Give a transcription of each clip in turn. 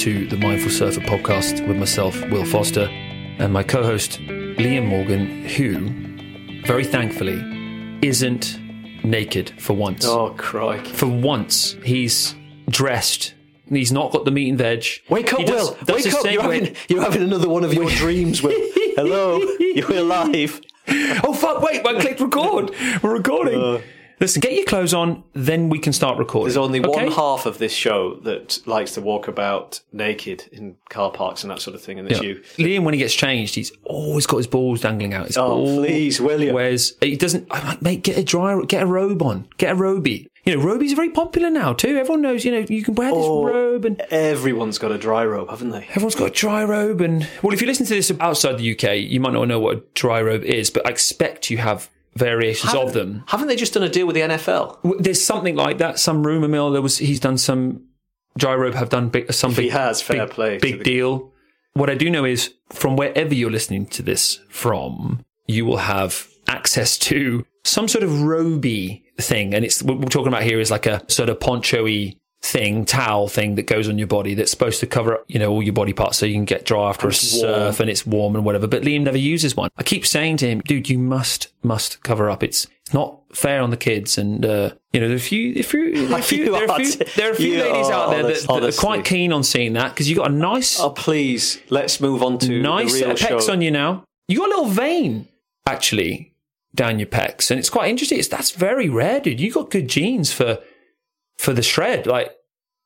to the Mindful Surfer podcast with myself, Will Foster, and my co host, Liam Morgan, who, very thankfully, isn't naked for once. Oh, crike. For once, he's dressed. He's not got the meat and veg. Wake up, does- Will. does Wake up. You're having, you're having another one of your dreams, Will. Hello. You're alive. Oh fuck! Wait, I clicked record. We're recording. Uh, Listen, get your clothes on, then we can start recording. There's only okay? one half of this show that likes to walk about naked in car parks and that sort of thing, and it's you. Liam, when he gets changed, he's always got his balls dangling out. He's Oh, please, will you? Whereas he doesn't. I'm like, mate, get a dry, get a robe on, get a roby. You know, robies are very popular now too. Everyone knows. You know, you can wear this Oh. robe, and Everyone's got a dry robe, haven't they? everyone's got a dry robe. And well, if you listen to this outside the UK, you might not know what a dry robe is, but I expect you have variations of them. Haven't they just done a deal with the NFL? There's something like that. Some rumor mill. There was. He's done some. Dryrobe have done big, some He big, has, fair big, play. big the- deal. What I do know is from wherever you're listening to this from, you will have access to some sort of roby thing, and it's what we're talking about here is like a sort of poncho-y thing, towel thing that goes on your body that's supposed to cover up, you know, all your body parts so you can get dry after a surf and it's warm and whatever. But Liam never uses one. I keep saying to him, dude, you must, must cover up. It's, it's not fair on the kids. And, uh, you know, there are a few, there are a few, there are a few, You there are a few, there are a few ladies are out there that, honest- that are quite keen on seeing that because you got a nice, Oh, please, let's move on to nice the set real of pecs show. on you now. You got a little vein actually down your pecs, and it's quite interesting. It's that's very rare, dude. You got good genes for for the shred. Like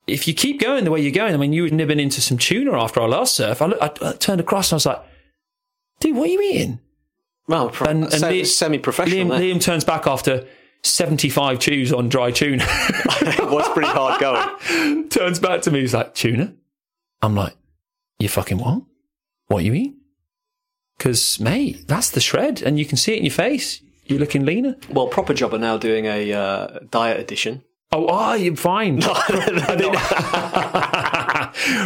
if you keep going the way you're going, I mean, you were nibbing into some tuna after our last surf. I, look, I, I turned across and I was like, dude, what are you eating? well, pro- And- and se- Liam- semi-professional. Liam. Liam turns back after 75 chews on dry tuna. it was pretty hard going. turns back to me. He's like, tuna? I'm like, you fucking what? What you eat? Because, mate, that's the shred, and you can see it in your face. You're looking leaner. Well, Proper Job are now doing a uh, diet edition. Oh, ah, you're fine.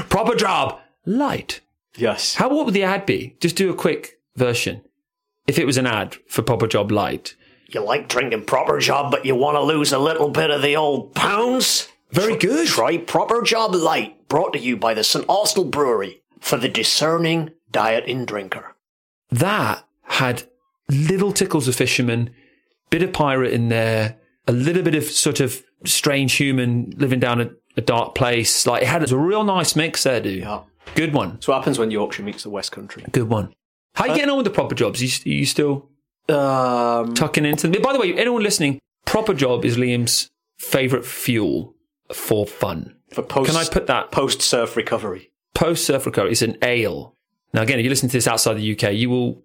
Proper job. Light. yes. How what would the ad be? Just do a quick version. If it was an ad for Proper Job Light. You like drinking Proper Job, but you want to lose a little bit of the old pounds? Very good. Try Proper Job Light, brought to you by the St. Austell Brewery for the discerning diet in drinker. That had little tickles of fisherman, bit of pirate in there, a little bit of sort of strange human living down a, a dark place. Like it had a real nice mix there, dude. Yeah. Good one. So what happens when Yorkshire meets the West Country. Good one. How you getting on with the proper jobs? You, you still Um, tucking into them? By the way, anyone listening, proper job is Liam's favourite fuel for fun. for post, Can I put that post surf recovery? post surf recovery? is an ale. Now, again, if you listen to this outside the UK, you will.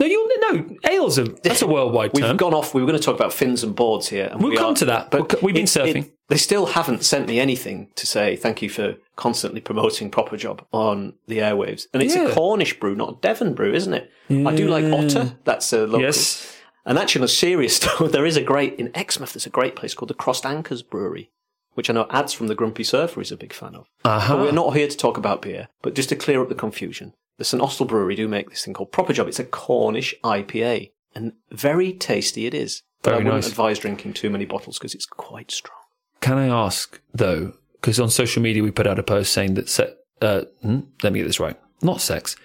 No, you'll no. Ale's a that's a worldwide We've term. gone off. We were going to talk about fins and boards here. And We'll we come are- to that. But we've been it- surfing. it- they still haven't sent me anything to say thank you for constantly promoting Proper Job on the airwaves. And it's Yeah. a Cornish brew, not a Devon brew, isn't it? I do like Otter. That's a local. Yes. And actually, on a serious note, there is a great in Exmouth. There's a great place called the Crossed Anchors Brewery, which I know ads from the Grumpy Surfer is a big fan of. Uh-huh. But we're not here to talk about beer. But just to clear up the confusion, the St Austell Brewery do make this thing called Proper Job. It's a Cornish IPA, and very tasty it is. But Very I wouldn't nice. advise drinking too many bottles because it's quite strong. Can I ask though? Because on social media we put out a post saying that se- uh, hmm, let me get this right, not sex,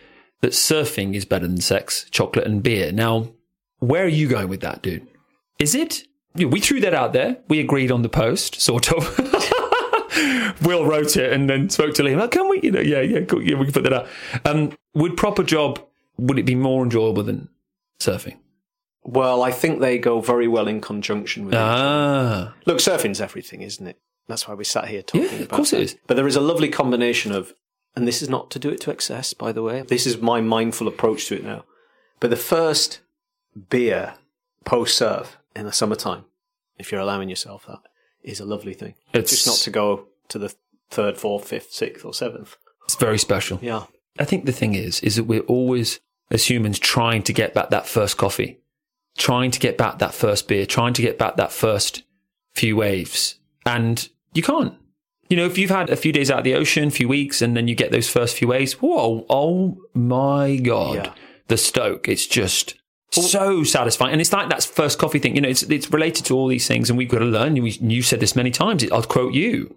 that surfing is better than sex, chocolate and beer. Now, where are you going with that, dude? Is it? yeah, We threw that out there. We agreed on the post, sort of. Will wrote it and then spoke to Liam. Oh, can we? You know, yeah, yeah, cool, yeah. We can put that out. Um, would proper job? Would it be more enjoyable than surfing? Well, I think they go very well in conjunction with. Ah, Look, surfing's everything, isn't it? That's why we sat here talking Yeah, of course it that. is. But there is a lovely combination of, and this is not to do it to excess, by the way. This is my mindful approach to it now. But the first beer post surf in the summertime, if you're allowing yourself that, is a lovely thing. It's- just not to go to the third, fourth, fifth, sixth, or seventh. it's very special. Yeah. I think the thing is, is that we're always, as humans, trying to get back that first coffee, trying to get back that first beer, trying to get back that first few waves. And you can't. You know, if you've had a few days out of the ocean, a few weeks, and then you get those first few waves, whoa, oh my God. Yeah. The stoke, it's just so satisfying. And it's like that first coffee thing, you know, it's, it's related to all these things, and we've got to learn. You, you said this many times. I'll quote you,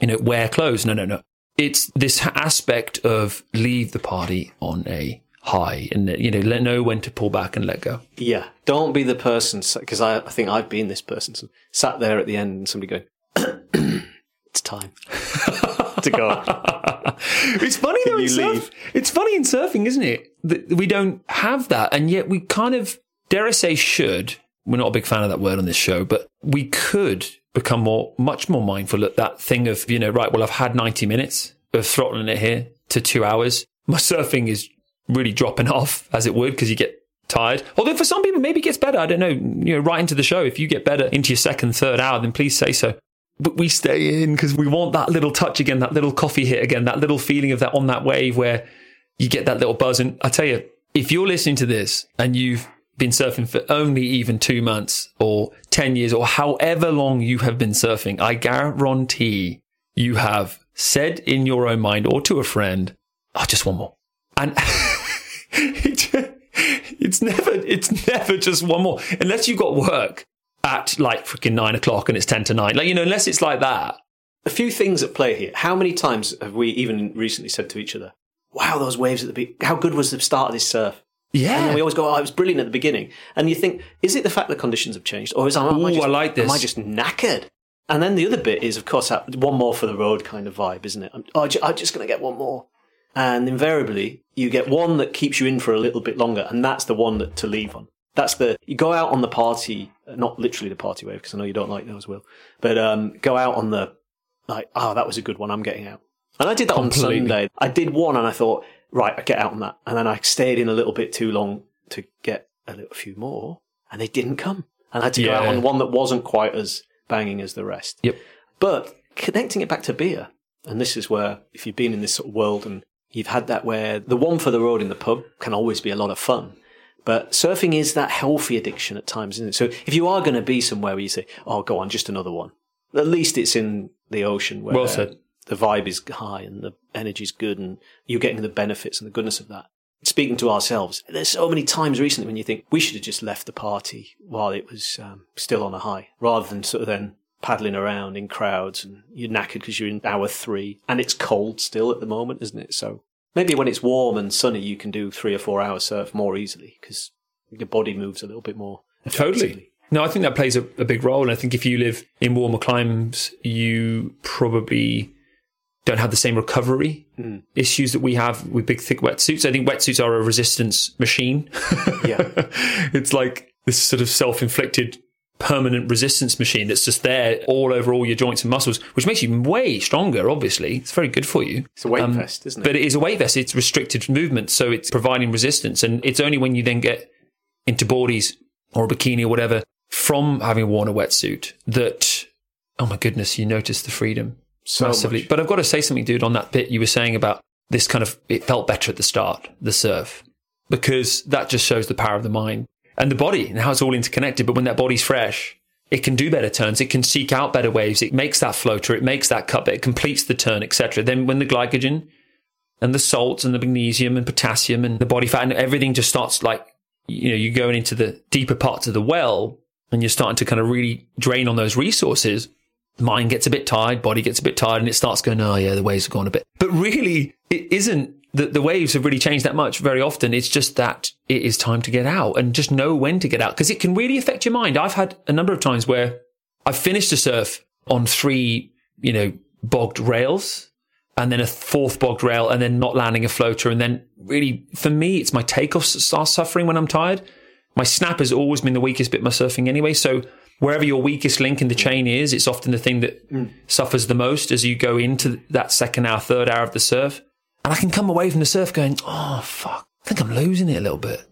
you know, wear clothes. No, no, no. it's this aspect of leave the party on a high and you know let know when to pull back and let go. Yeah, don't be the person because I, I think I've been this person so sat there at the end and somebody going, "It's time to go." it's funny though. In surf, it's funny in surfing, isn't it? That we don't have that, and yet we kind of dare I say should. We're not a big fan of that word on this show, but we could become more, much more mindful of that thing of you know, right? Well, I've had ninety minutes of throttling it here to two hours. My surfing is really dropping off as it would because you get tired. Although for some people, maybe it gets better. I don't know. You know, right into the show. If you get better into your second, third hour, then please say so. But we stay in because we want that little touch again, that little coffee hit again, that little feeling of that on that wave where you get that little buzz. And I tell you, if you're listening to this and you've been surfing for only even two months or 10 years or however long you have been surfing, I guarantee you have said in your own mind or to a friend, oh, just one more. And it, it's never, it's never just one more unless you've got work at like freaking nine o'clock and it's 10 to nine. Like, you know, unless it's like that. A few things at play here. How many times have we even recently said to each other, "Wow, those waves at the beach, How good was the start of this surf?" Yeah. And we always go, "Oh, it was brilliant at the beginning." And you think, is it the fact that conditions have changed, or is am I Ooh, just, I like this. Am I just knackered? And then the other bit is, of course, that one more for the road kind of vibe, isn't it? I'm, oh, I'm just going to get one more. And invariably, you get one that keeps you in for a little bit longer, and that's the one that to leave on. That's the you go out on the party, not literally the party wave, because I know you don't like those, Will, but um, go out on the like, oh, that was a good one. I'm getting out. And I did that Completely. on Sunday. I did one, and I thought, right, I get out on that, and then I stayed in a little bit too long to get a little few more, and they didn't come, and I had to go out on one that wasn't quite as banging as the rest. Yep. But connecting it back to beer, and this is where, if you've been in this sort of world and you've had that where the one for the road in the pub can always be a lot of fun. But surfing is that healthy addiction at times, isn't it? So if you are going to be somewhere where you say, oh, go on, just another one, at least it's in the ocean where Well said. the vibe is high and the energy's good and you're getting the benefits and the goodness of that. Speaking to ourselves, there's so many times recently when you think we should have just left the party while it was um, still on a high, rather than sort of then paddling around in crowds and you're knackered because you're in hour three and it's cold still at the moment, isn't it? So maybe when it's warm and sunny, you can do three or four hour surf more easily because your body moves a little bit more. Totally. No, I think that plays a, a big role. And I think if you live in warmer climes, you probably don't have the same recovery Mm. issues that we have with big, thick wetsuits. I think wetsuits are a resistance machine. Yeah. it's like this sort of self inflicted permanent resistance machine that's just there all over all your joints and muscles, which makes you way stronger, obviously. It's very good for you. It's a weight vest, isn't it? But it is a weight vest. It's restricted movement, so it's providing resistance. And it's only when you then get into boardies or a bikini or whatever from having worn a wetsuit that, oh my goodness, you notice the freedom So massively. much. But I've got to say something, dude, on that bit you were saying about this kind of, it felt better at the start, the surf, because that just shows the power of the mind and the body and how it's all interconnected. But when that body's fresh, it can do better turns. It can seek out better waves. It makes that floater. It makes that cut. It completes the turn, etc. Then when the glycogen and the salts and the magnesium and potassium and the body fat and everything just starts like, you know, you're going into the deeper parts of the well and you're starting to kind of really drain on those resources. Mind gets a bit tired, body gets a bit tired, and it starts going, oh, yeah, the waves have gone a bit. But really, it isn't that the waves have really changed that much very often. It's just that it is time to get out and just know when to get out because it can really affect your mind. I've had a number of times where I've finished a surf on three, you know, bogged rails and then a fourth bogged rail and then not landing a floater. And then really, for me, it's my takeoffs that start suffering when I'm tired. My snap has always been the weakest bit of my surfing anyway. So wherever your weakest link in the chain is, it's often the thing that hmm. suffers the most as you go into that second hour, third hour of the surf. And I can come away from the surf going, oh, fuck, I think I'm losing it a little bit.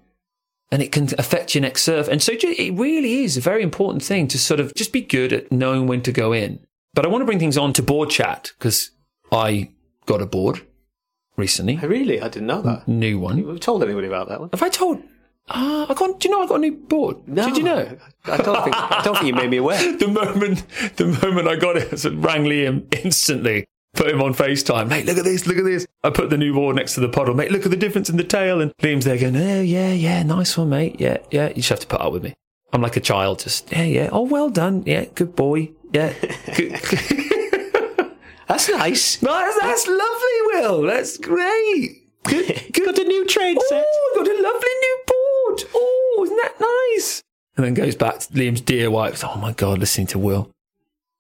And it can affect your next surf. And so it really is a very important thing to sort of just be good at knowing when to go in. But I want to bring things on to board chat because I got a board recently, oh, Really? I didn't know that. new one. Have you told anybody about that one? Have I told? Uh, I got. Do you know I got a new board? No. Did you know? I don't think. I don't think you made me aware. the moment the moment I got it, I said, rang Liam instantly. Put him on FaceTime. Mate, look at this, look at this. I put the new board next to the puddle. Mate, look at the difference in the tail. And Liam's there going, oh, yeah, yeah, nice one, mate. Yeah, yeah. You just have to put up with me. I'm like a child, just, yeah, yeah. Oh, well done. Yeah, good boy. Yeah. Good. That's nice. That's, that's lovely, Will. That's great. Good, good. Got a new train set. Oh, got a lovely new board. Oh, isn't that nice? And then goes back to Liam's dear wife. Oh my God, listening to Will.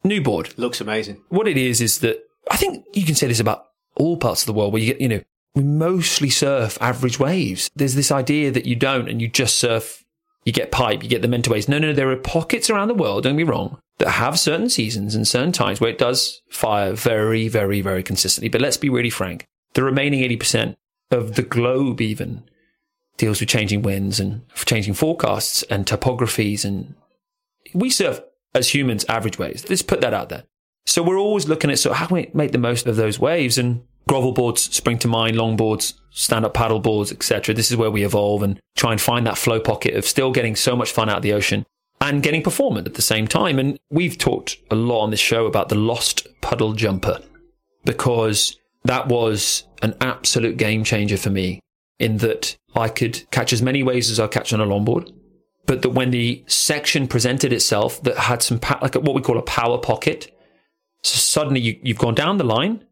New board. Looks amazing. What it is, is that I think you can say this about all parts of the world where you get, you know, we mostly surf average waves. There's this idea that you don't and you just surf, you get pipe, you get the mental waves. No, no, there are pockets around the world, don't be wrong, that have certain seasons and certain times where it does fire very, very, very consistently. But let's be really frank. The remaining 80% of the globe even deals with changing winds and changing forecasts and topographies. And we surf as humans average waves. Let's put that out there. So we're always looking at so how can we make the most of those waves and grovel boards spring to mind, long boards, stand up paddle boards, etc. This is where we evolve and try and find that flow pocket of still getting so much fun out of the ocean and getting performant at the same time. And we've talked a lot on this show about the lost puddle jumper because that was an absolute game changer for me in that I could catch as many waves as I catch on a longboard. But that when the section presented itself that had some, like what we call a power pocket, so suddenly you, you've gone down the line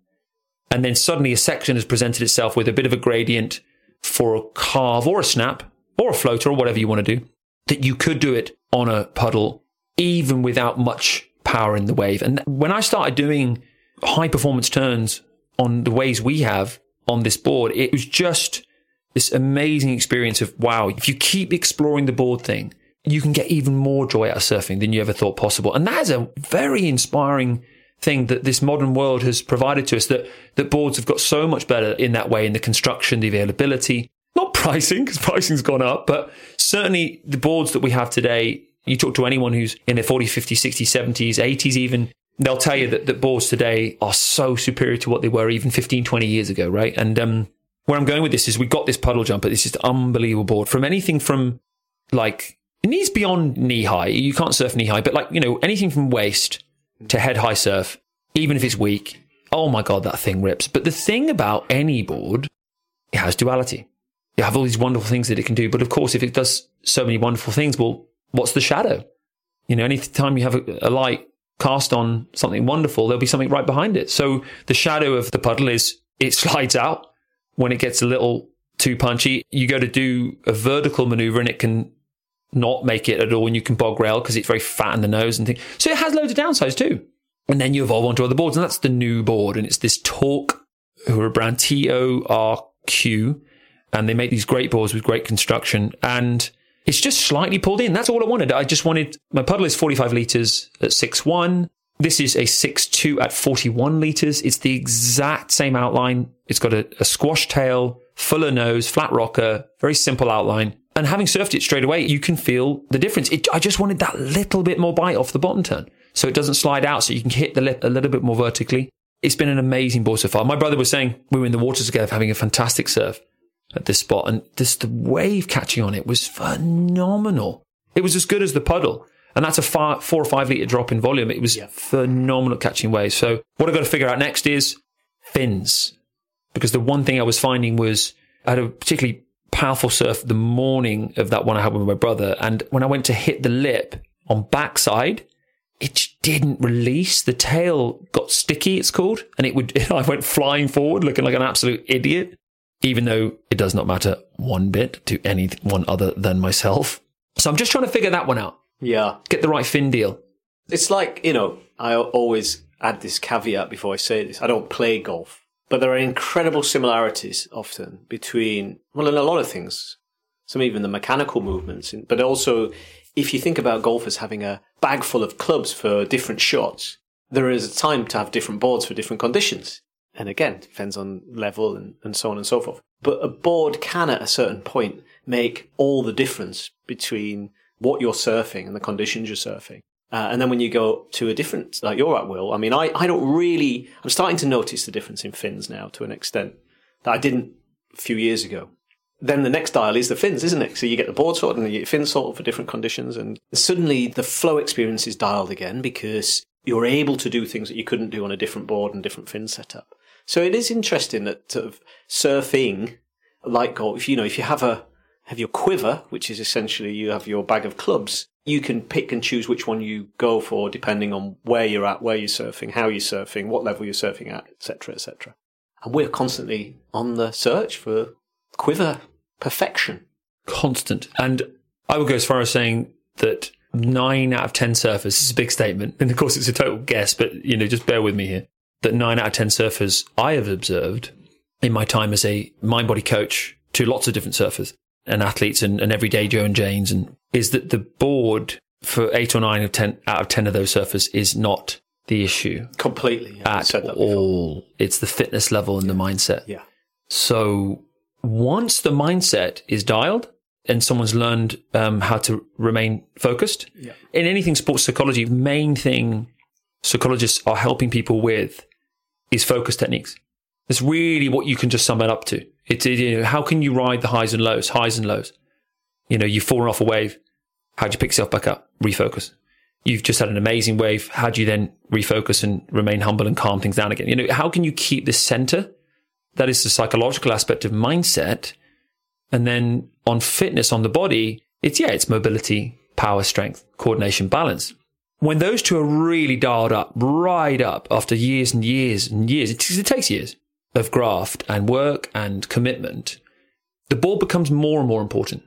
and then suddenly a section has presented itself with a bit of a gradient for a carve or a snap or a floater or whatever you want to do, that you could do it on a puddle even without much power in the wave. And when I started doing high performance turns on the ways we have on this board, it was just this amazing experience of wow, if you keep exploring the board thing, you can get even more joy out of surfing than you ever thought possible. And that is a very inspiring thing that this modern world has provided to us that, that boards have got so much better in that way in the construction, the availability, not pricing because pricing's gone up, but certainly the boards that we have today, you talk to anyone who's in their 40s, 50s, 60s, 70s, 80s even, they'll tell you that, that boards today are so superior to what they were even 15, 20 years ago, right? And um, where I'm going with this is we got this puddle jumper. This is unbelievable board from anything from like, it needs beyond knee high. You can't surf knee high, but like, you know, anything from waist to head high surf, even if it's weak. Oh my God, that thing rips. But the thing about any board, it has duality. You have all these wonderful things that it can do. But of course, if it does so many wonderful things, well, what's the shadow? You know, anytime you have a, a light cast on something wonderful, there'll be something right behind it. So the shadow of the puddle is it slides out when it gets a little too punchy. You go to do a vertical maneuver and it can not make it at all and you can bog rail because it's very fat in the nose and things. So it has loads of downsides too. And then you evolve onto other boards and that's the new board. And it's this Torq, who are a brand T-O-R-Q. And they make these great boards with great construction. And it's just slightly pulled in. That's all I wanted. I just wanted, my puddle is 45 liters at 6'1". This is a 6'2 at 41 liters. It's the exact same outline. It's got a, a squash tail, fuller nose, flat rocker, very simple outline. And having surfed it straight away, you can feel the difference. It, I just wanted that little bit more bite off the bottom turn. So it doesn't slide out. So you can hit the lip a little bit more vertically. It's been an amazing board so far. My brother was saying we were in the water together having a fantastic surf at this spot and just the wave catching on it was phenomenal. It was as good as the puddle. And that's a four or five litre drop in volume. It was phenomenal catching waves. So what I've got to figure out next is fins. Because the one thing I was finding was I had a particularly powerful surf the morning of that one I had with my brother. And when I went to hit the lip on backside, it didn't release. The tail got sticky, it's called. And it would, I went flying forward looking like an absolute idiot, even though it does not matter one bit to anyone other than myself. So I'm just trying to figure that one out. Yeah. Get the right fin deal. It's like, you know, I always add this caveat before I say this. I don't play golf, but there are incredible similarities often between, well, in a lot of things, some even the mechanical movements, but also if you think about golf as having a bag full of clubs for different shots, there is a time to have different boards for different conditions. And again, depends on level and, and so on and so forth. But a board can at a certain point make all the difference between what you're surfing and the conditions you're surfing. Uh, and then when you go to a different, like you're at Will, I mean, I, I don't really, I'm starting to notice the difference in fins now to an extent that I didn't a few years ago. Then the next dial is the fins, isn't it? So you get the board sorted and get fins sorted for different conditions. And suddenly the flow experience is dialed again because you're able to do things that you couldn't do on a different board and different fin setup. So it is interesting that sort of surfing, like golf, you know, if you have a, have your quiver, which is essentially you have your bag of clubs, you can pick and choose which one you go for depending on where you're at, where you're surfing, how you're surfing, what level you're surfing at, etc., etc. And we're constantly on the search for quiver perfection. Constant. And I would go as far as saying that nine out of 10 surfers, this is a big statement. And of course, it's a total guess, but you know, just bear with me here that nine out of 10 surfers I have observed in my time as a mind body coach to lots of different surfers and athletes and, and everyday Joe and Janes and is that the board for eight or nine of 10 out of 10 of those surfers is not the issue Completely. Yeah, at that before. all. It's the fitness level and the mindset. Yeah. So once the mindset is dialed and someone's learned um, how to remain focused Yeah. in anything sports psychology, main thing psychologists are helping people with is focus techniques. It's really what you can just sum it up to. It's you know, how can you ride the highs and lows, highs and lows. You know, you've fallen off a wave. How do you pick yourself back up? Refocus. You've just had an amazing wave. How do you then refocus and remain humble and calm things down again? You know, how can you keep this center? That is the psychological aspect of mindset. And then on fitness on the body, it's yeah, it's mobility, power, strength, coordination, balance. When those two are really dialed up, right up after years and years and years, it, it takes years of graft and work and commitment, the ball becomes more and more important,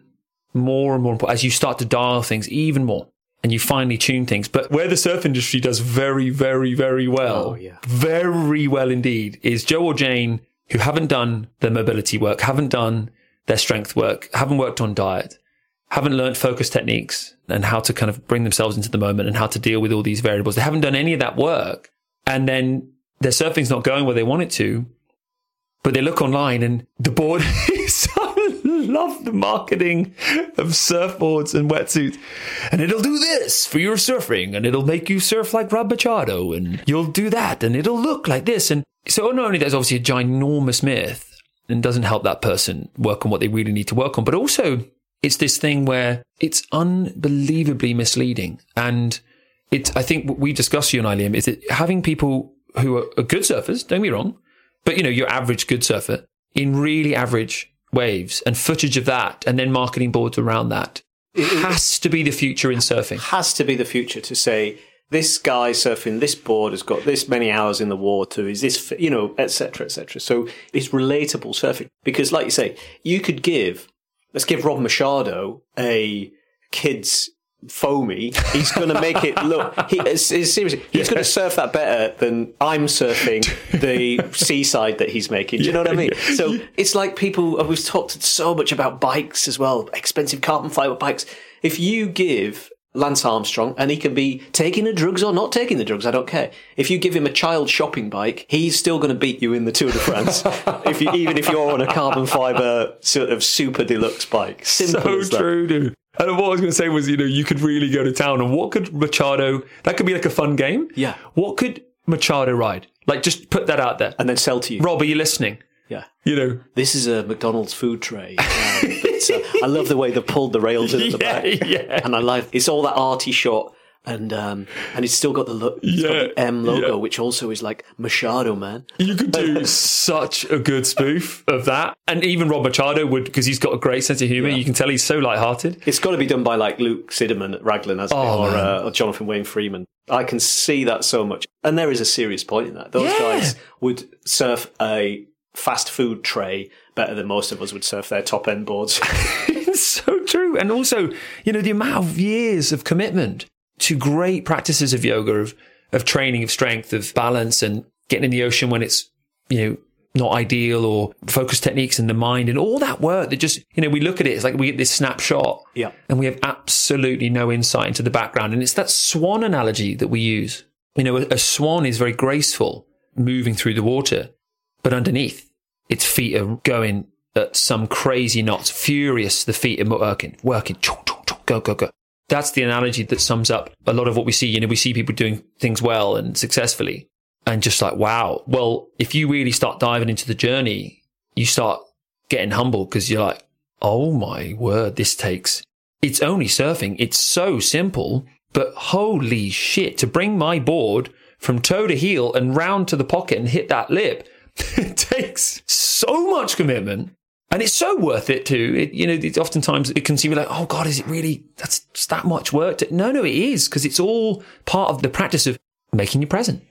more and more important as you start to dial things even more and you finally tune things. But where the surf industry does very, very, very well, Oh, yeah. very well indeed, is Joe or Jane who haven't done their mobility work, haven't done their strength work, haven't worked on diet, haven't learned focus techniques and how to kind of bring themselves into the moment and how to deal with all these variables. They haven't done any of that work. And then their surfing's not going where they want it to, but they look online and the board is, I love the marketing of surfboards and wetsuits. And it'll do this for your surfing and it'll make you surf like Rob Machado and you'll do that and it'll look like this. And so not only that's obviously a ginormous myth and doesn't help that person work on what they really need to work on, but also it's this thing where it's unbelievably misleading. And it's, I think what we discussed, you and I, Liam, is that having people who are good surfers, don't be wrong, but you know, your average good surfer in really average waves and footage of that and then marketing boards around that it, has to be the future in surfing. has to be the future to say this guy surfing this board has got this many hours in the water. Is this, you know, etc., etc. So it's relatable surfing because, like you say, you could give. Let's give Rob Machado a kids foamy. He's going to make it look. He, it's, it's seriously, he's going to surf that better than I'm surfing the seaside that he's making. Do you know what I mean? So it's like people. Uh, we've talked so much about bikes as well, expensive carbon fiber bikes. If you give Lance Armstrong, and he can be taking the drugs or not taking the drugs. I don't care. If you give him a child shopping bike, he's still going to beat you in the Tour de France. if you, even if you're on a carbon fiber sort of super deluxe bike, simple so as that. true, dude. And what I was going to say was, you know, you could really go to town. And what could Machado? That could be like a fun game. Yeah. What could Machado ride? Like, just put that out there. and then sell to you. Rob, are you listening? Yeah. You know, This is a McDonald's food tray. Um, uh, I love the way they pulled the rails in at the Yeah, back. yeah. And I like it's all that arty shot. And um, and it's still got the look, Yeah, the M logo, yeah. which also is like Machado, man. you could do such a good spoof of that. And even Rob Machado would, because he's got a great sense of humor. You can tell he's so lighthearted. It's got to be done by like Luke Siderman at Raglan, hasn't Oh. Or, uh, or Jonathan Wayne Freeman. I can see that so much. And there is a serious point in that. Those Yeah. guys would surf a fast food tray better than most of us would surf their top end boards. It's so true. And also, you know, the amount of years of commitment to great practices of yoga, of, of training, of strength, of balance and getting in the ocean when it's, you know, not ideal or focus techniques in the mind and all that work that just, you know, we look at it, it's like we get this snapshot yeah. and we have absolutely no insight into the background. And it's that swan analogy that we use. You know, a, a swan is very graceful moving through the water, but underneath its feet are going at some crazy knots, furious. The feet are working, working, go, go, go. That's the analogy that sums up a lot of what we see. You know, we see people doing things well and successfully and just like, wow. Well, if you really start diving into the journey, you start getting humble because you're like, oh my word, this takes, it's only surfing. It's so simple, but holy shit, to bring my board from toe to heel and round to the pocket and hit that lip, it takes so much commitment And it's so worth it too. It, you know, oftentimes it can seem like, oh God, is it really, that's that much work? To, no, no, it is because it's all part of the practice of making you present.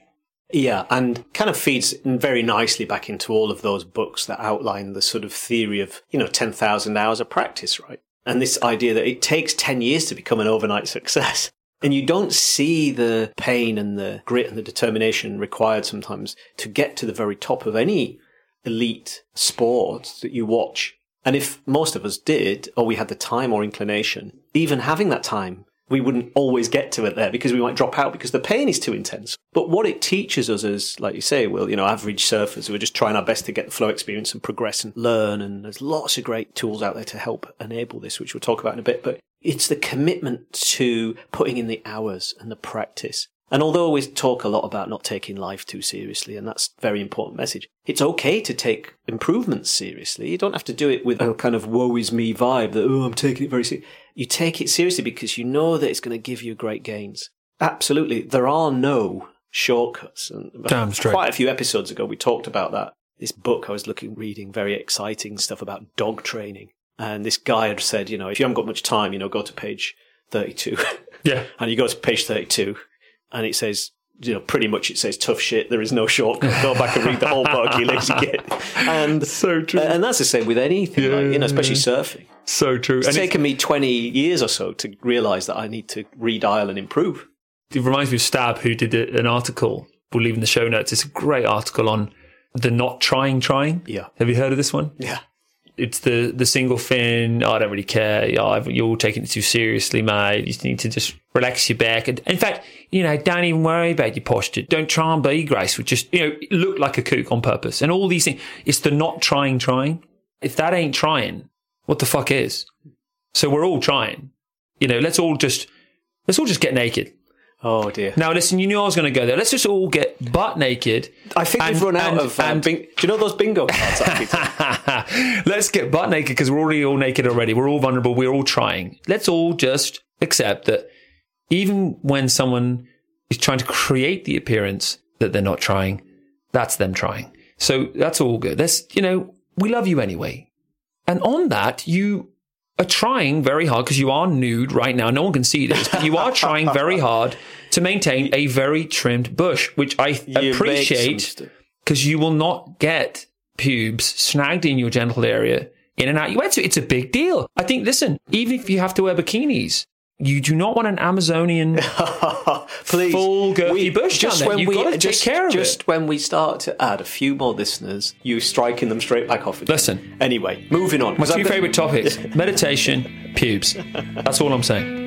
Yeah, and kind of feeds very nicely back into all of those books that outline the sort of theory of, you know, 10,000 hours of practice, right? And this idea that it takes 10 years to become an overnight success. And you don't see the pain and the grit and the determination required sometimes to get to the very top of any elite sport that you watch. And if most of us did, or we had the time or inclination, even having that time we wouldn't always get to it there because we might drop out because the pain is too intense. But what it teaches us is, like you say, well, you know, average surfers who are just trying our best to get the flow experience and progress and learn. And there's lots of great tools out there to help enable this, which we'll talk about in a bit. But it's the commitment to putting in the hours and the practice and although we talk a lot about not taking life too seriously, and that's a very important message, it's okay to take improvements seriously. You don't have to do it with a kind of woe is me vibe that, oh, I'm taking it very seriously. You take it seriously because you know that it's going to give you great gains. Absolutely. There are no shortcuts. And Damn straight. Quite a few episodes ago, we talked about that. This book I was looking, reading very exciting stuff about dog training. And this guy had said, you know, if you haven't got much time, you know, go to page 32. Yeah. and you go to page 32 and it says, you know, pretty much it says tough shit. There is no shortcut. Go back and read the whole book, you lazy git. And So true. and that's the same with anything, Yeah, like, you know, especially surfing. So true. It's And taken me 20 years or so to realize that I need to redial and improve. it reminds me of Stab, who did an article. We'll leave in the show notes. It's a great article on the not trying trying. Yeah. Have you heard of this one? Yeah. It's the the single fin. Oh, I don't really care. I've- you're taking it too seriously, mate. You need to just relax your back. And in fact, you know, don't even worry about your posture. Don't try and be graceful. Just you know, look like a kook on purpose. And all these things. It's the not trying, trying. If that ain't trying, what the fuck is? So we're all trying. You know, let's all just let's all just get naked. Oh dear. Now, listen, you knew I was going to go there. Let's just all get butt naked. I think And- we've run out and- of. Um, and- bing- do you know those bingo cards? that we took? Let's get butt naked because we're already all naked already. We're all vulnerable. We're all trying. Let's all just accept that even when someone is trying to create the appearance that they're not trying, that's them trying. So that's all good. That's, you know, we love you anyway. And on that, you are trying very hard because you are nude right now. No one can see this, but you are trying very hard to maintain a very trimmed bush, which I You appreciate because you will not get pubes snagged in your genital area in and out. You it's, it's a big deal. I think. Listen, even if you have to wear bikinis, you do not want an Amazonian Please, full girthy bush just down there. when You've we got to just, take care of just it. when we start to add a few more listeners, you striking them straight back off. Again. Listen. Anyway, moving on. My two favourite topics: meditation, pubes. That's all I'm saying.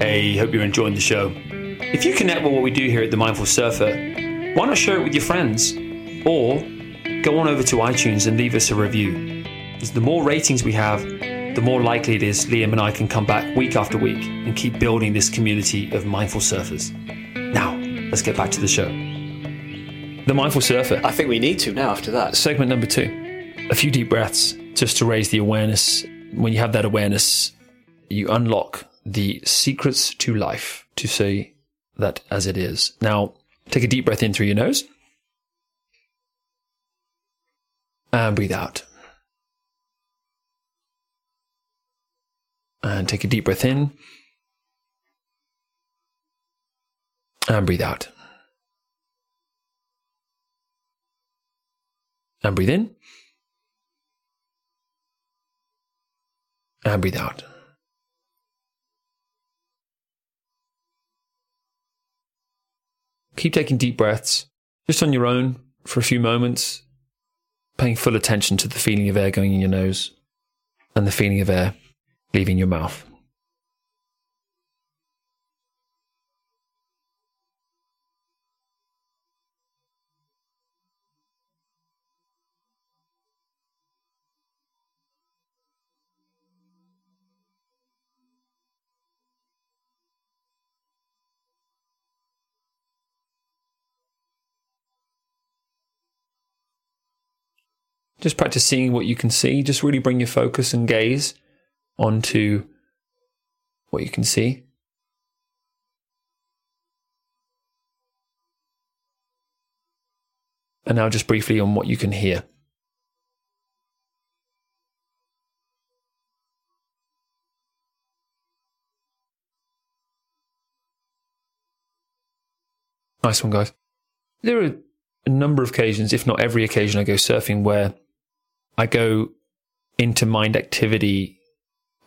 Hey, hope you're enjoying the show. If you connect with what we do here at the Mindful Surfer, why not share it with your friends, or go on over to iTunes and leave us a review. Because the more ratings we have, the more likely it is Liam and I can come back week after week and keep building this community of mindful surfers. Now, let's get back to the show. The Mindful Surfer, I think we need to now after that. segment number two. A few deep breaths just to raise the awareness. When you have that awareness, you unlock the secrets to life to say that as it is. Now, take a deep breath in through your nose and breathe out. And take a deep breath in and breathe out. And breathe in. And breathe out. Keep taking deep breaths just on your own for a few moments, paying full attention to the feeling of air going in your nose and the feeling of air leaving your mouth. Just practice seeing what you can see. Just really bring your focus and gaze onto what you can see. And now, just briefly on what you can hear. Nice one, guys. There are a number of occasions, if not every occasion I go surfing, where I go into mind activity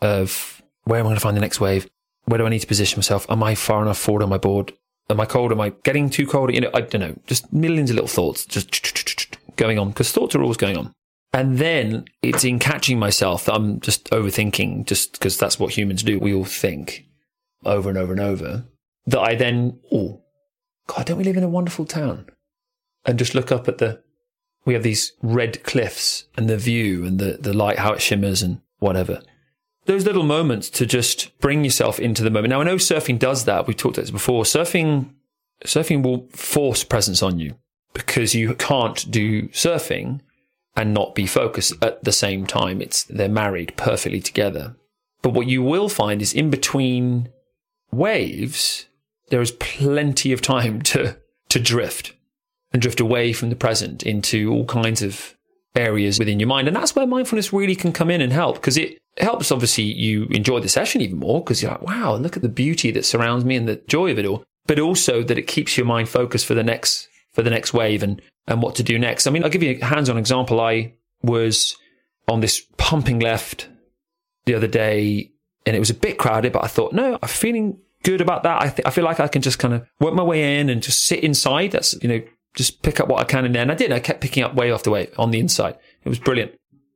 of where am I going to find the next wave? Where do I need to position myself? Am I far enough forward on my board? Am I cold? Am I getting too cold? You know, I don't know. Just millions of little thoughts just going on because thoughts are always going on. And then it's in catching myself that I'm just overthinking, just because that's what humans do. We all think over and over and over. That I then, oh, God, don't we live in a wonderful town? And just look up at the, we have these red cliffs and the view and the, the light, how it shimmers and whatever those little moments to just bring yourself into the moment. Now, I know surfing does that. We've talked about this before. Surfing, surfing will force presence on you because you can't do surfing and not be focused at the same time. It's, they're married perfectly together. But what you will find is in between waves, there is plenty of time to, to drift and drift away from the present into all kinds of areas within your mind. And that's where mindfulness really can come in and help because it helps obviously you enjoy the session even more because you're like, wow, look at the beauty that surrounds me and the joy of it all. But also that it keeps your mind focused for the next for the next wave and and what to do next. I mean, I'll give you a hands-on example. I was on this pumping left the other day and it was a bit crowded, but I thought, no, I'm feeling good about that. I th- I feel like I can just kind of work my way in and just sit inside. That's, you know, just pick up what I can in there. And I did. I kept picking up wave after wave on the inside. It was brilliant.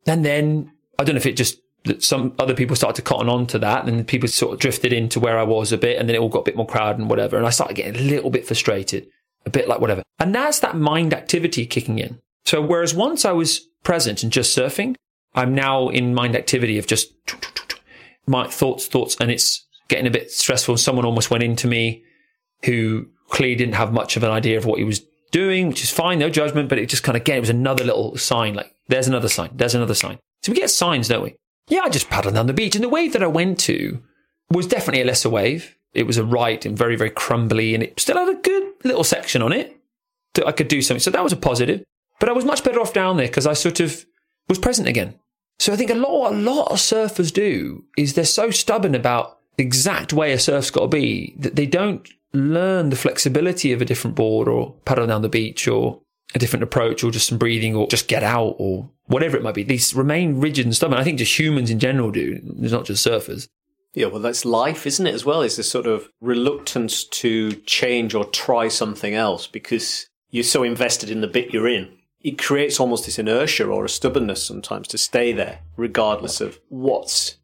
And then I don't know if it just that some other people started to cotton on to that and people sort of drifted into where I was a bit and then it all got a bit more crowded and whatever. And I started getting a little bit frustrated, a bit like whatever. And that's that mind activity kicking in. So whereas once I was present and just surfing, I'm now in mind activity of just my thoughts, thoughts, and it's getting a bit stressful. Someone almost went into me who clearly didn't have much of an idea of what he was doing, which is fine, no judgment, but it just kind of, again, it was another little sign, like, there's another sign, there's another sign. So we get signs, don't we? Yeah, I just paddled down the beach. And the wave that I went to was definitely a lesser wave. It was a right and very, very crumbly, and it still had a good little section on it that I could do something. So that was a positive. But I was much better off down there because I sort of was present again. So I think a lot, a lot of surfers do is they're so stubborn about the exact way a surf's got to be that they don't learn the flexibility of a different board or paddle down the beach or a different approach or just some breathing or just get out or whatever it might be. These remain rigid and stubborn. I think just humans in general do. It's not just surfers. Yeah, well, that's life, isn't it, as well? Is this sort of reluctance to change or try something else because you're so invested in the bit you're in. It creates almost this inertia or a stubbornness sometimes to stay there, regardless of what's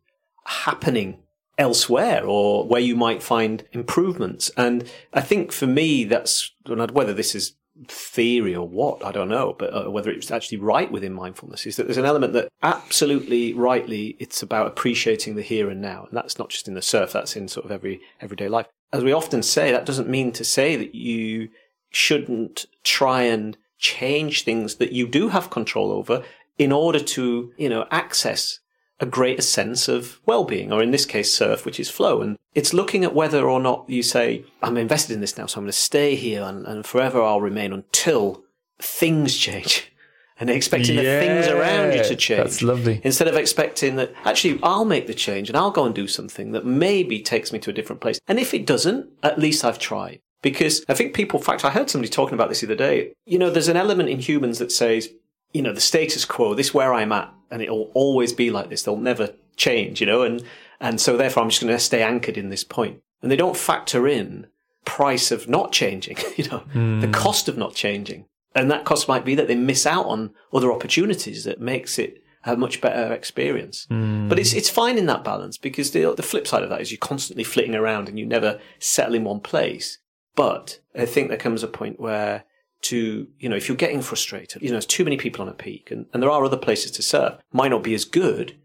happening elsewhere or where you might find improvements. And I think for me, that's whether this is theory or what, I don't know, but uh, whether it's actually right within mindfulness is that there's an element that absolutely rightly it's about appreciating the here and now. And that's not just in the surf, that's in sort of every everyday life. As we often say, that doesn't mean to say that you shouldn't try and change things that you do have control over in order to, you know, access a greater sense of well-being, or in this case, surf, which is flow. And it's looking at whether or not you say, I'm invested in this now, so I'm going to stay here and, and forever I'll remain until things change. And expecting yeah, the things around you to change. That's lovely. Instead of expecting that actually I'll make the change and I'll go and do something that maybe takes me to a different place. And if it doesn't, at least I've tried. Because I think people, in fact, I heard somebody talking about this the other day. You know, there's an element in humans that says, you know, the status quo, this where I'm at, and it'll always be like this. They'll never change, you know, and, and so therefore I'm just going to stay anchored in this point. And they don't factor in price of not changing, you know, mm. the cost of not changing. And that cost might be that they miss out on other opportunities that makes it a much better experience. Mm. But it's it's fine in that balance because the the flip side of that is you're constantly flitting around and you never settle in one place. But I think there comes a point where to, you know, if you're getting frustrated, you know, there's too many people on a peak and, and there are other places to surf, might not be as good,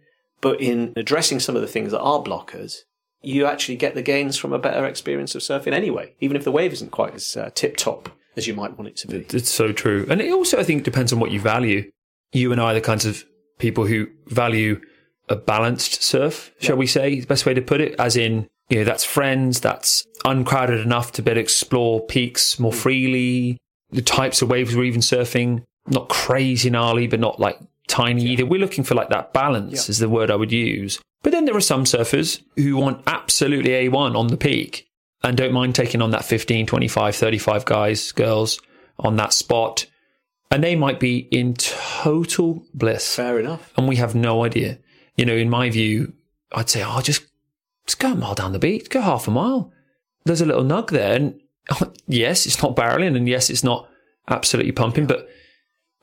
but in addressing some of the things that are blockers, you actually get the gains from a better experience of surfing anyway, even if the wave isn't quite as uh, tip top as you might want it to be. It's so true. And it also, I think, depends on what you value. You and I are the kinds of people who value a balanced surf, shall yeah. we say, the best way to put it, as in, you know, that's friends, that's uncrowded enough to be able to explore peaks more mm. freely, the types of waves we're even surfing, not crazy gnarly, but not like tiny yeah. either. We're looking for like that balance yeah. is the word I would use. But then there are some surfers who want absolutely A1 on the peak and don't mind taking on that 15, 25, 35 guys, girls on that spot. And they might be in total bliss. Fair enough. And we have no idea. You know, in my view, I'd say, oh, just, just go a mile down the beach, go half a mile. There's a little nug there. And yes, it's not barreling and yes, it's not absolutely pumping, but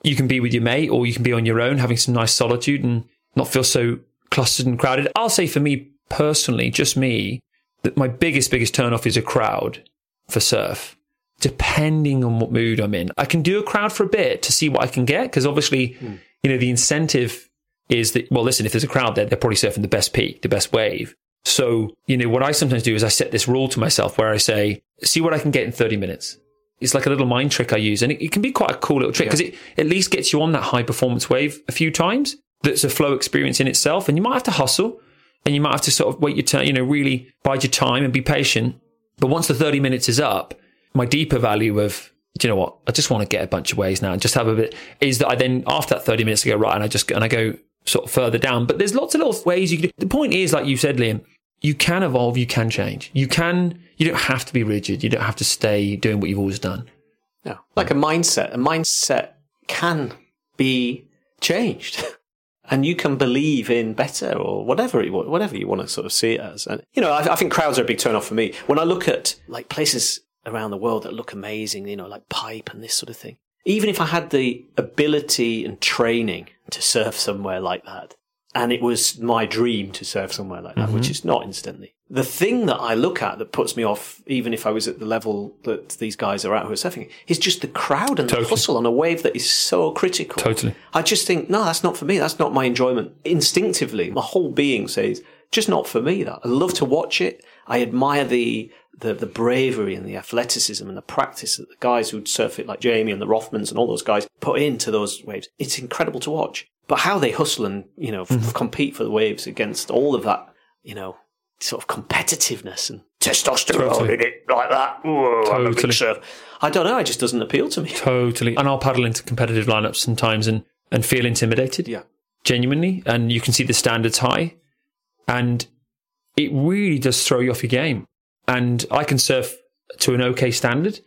you can be with your mate or you can be on your own having some nice solitude and not feel so clustered and crowded. I'll say for me personally, just me, that my biggest, biggest turn off is a crowd for surf. Depending on what mood I'm in, I can do a crowd for a bit to see what I can get because obviously, mm. you know, the incentive is that, well, listen, if there's a crowd there, they're probably surfing the best peak, the best wave. So, you know, what I sometimes do is I set this rule to myself where I say, see what I can get in 30 minutes. It's like a little mind trick I use and it, it can be quite a cool little trick because yeah. it at least gets you on that high performance wave a few times. That's a flow experience in itself. And you might have to hustle and you might have to sort of wait your turn, you know, really bide your time and be patient. But once the 30 minutes is up, my deeper value of, do you know what? I just want to get a bunch of waves now and just have a bit is that I then, after that 30 minutes, I go, right, and I just, and I go sort of further down. But there's lots of little ways you can do. The point is, like you said, Liam, you can evolve, you can change. You can, you don't have to be rigid. You don't have to stay doing what you've always done. No, like a mindset. A mindset can be changed. and you can believe in better or whatever you want, whatever you want to sort of see it as. And you know, I, I think crowds are a big turn off for me. When I look at like places around the world that look amazing, you know, like pipe and this sort of thing. Even if I had the ability and training to surf somewhere like that, and it was my dream to surf somewhere like that, mm-hmm. which is not instantly. The thing that I look at that puts me off, even if I was at the level that these guys are at who are surfing, is just the crowd and totally. the hustle on a wave that is so critical. Totally. I just think, no, that's not for me. That's not my enjoyment. Instinctively, my whole being says, just not for me. That I love to watch it. I admire the the, the bravery and the athleticism and the practice that the guys who'd surf it like Jamie and the Rothmans and all those guys put into those waves. It's incredible to watch. But how they hustle and, you know, mm-hmm. f- compete for the waves against all of that, you know, sort of competitiveness and testosterone totally. in it like that. Whoa, totally. I don't know. It just doesn't appeal to me. Totally. And I'll paddle into competitive lineups sometimes and, and feel intimidated. Yeah. Genuinely. And you can see the standards high. And it really does throw you off your game. And I can surf to an okay standard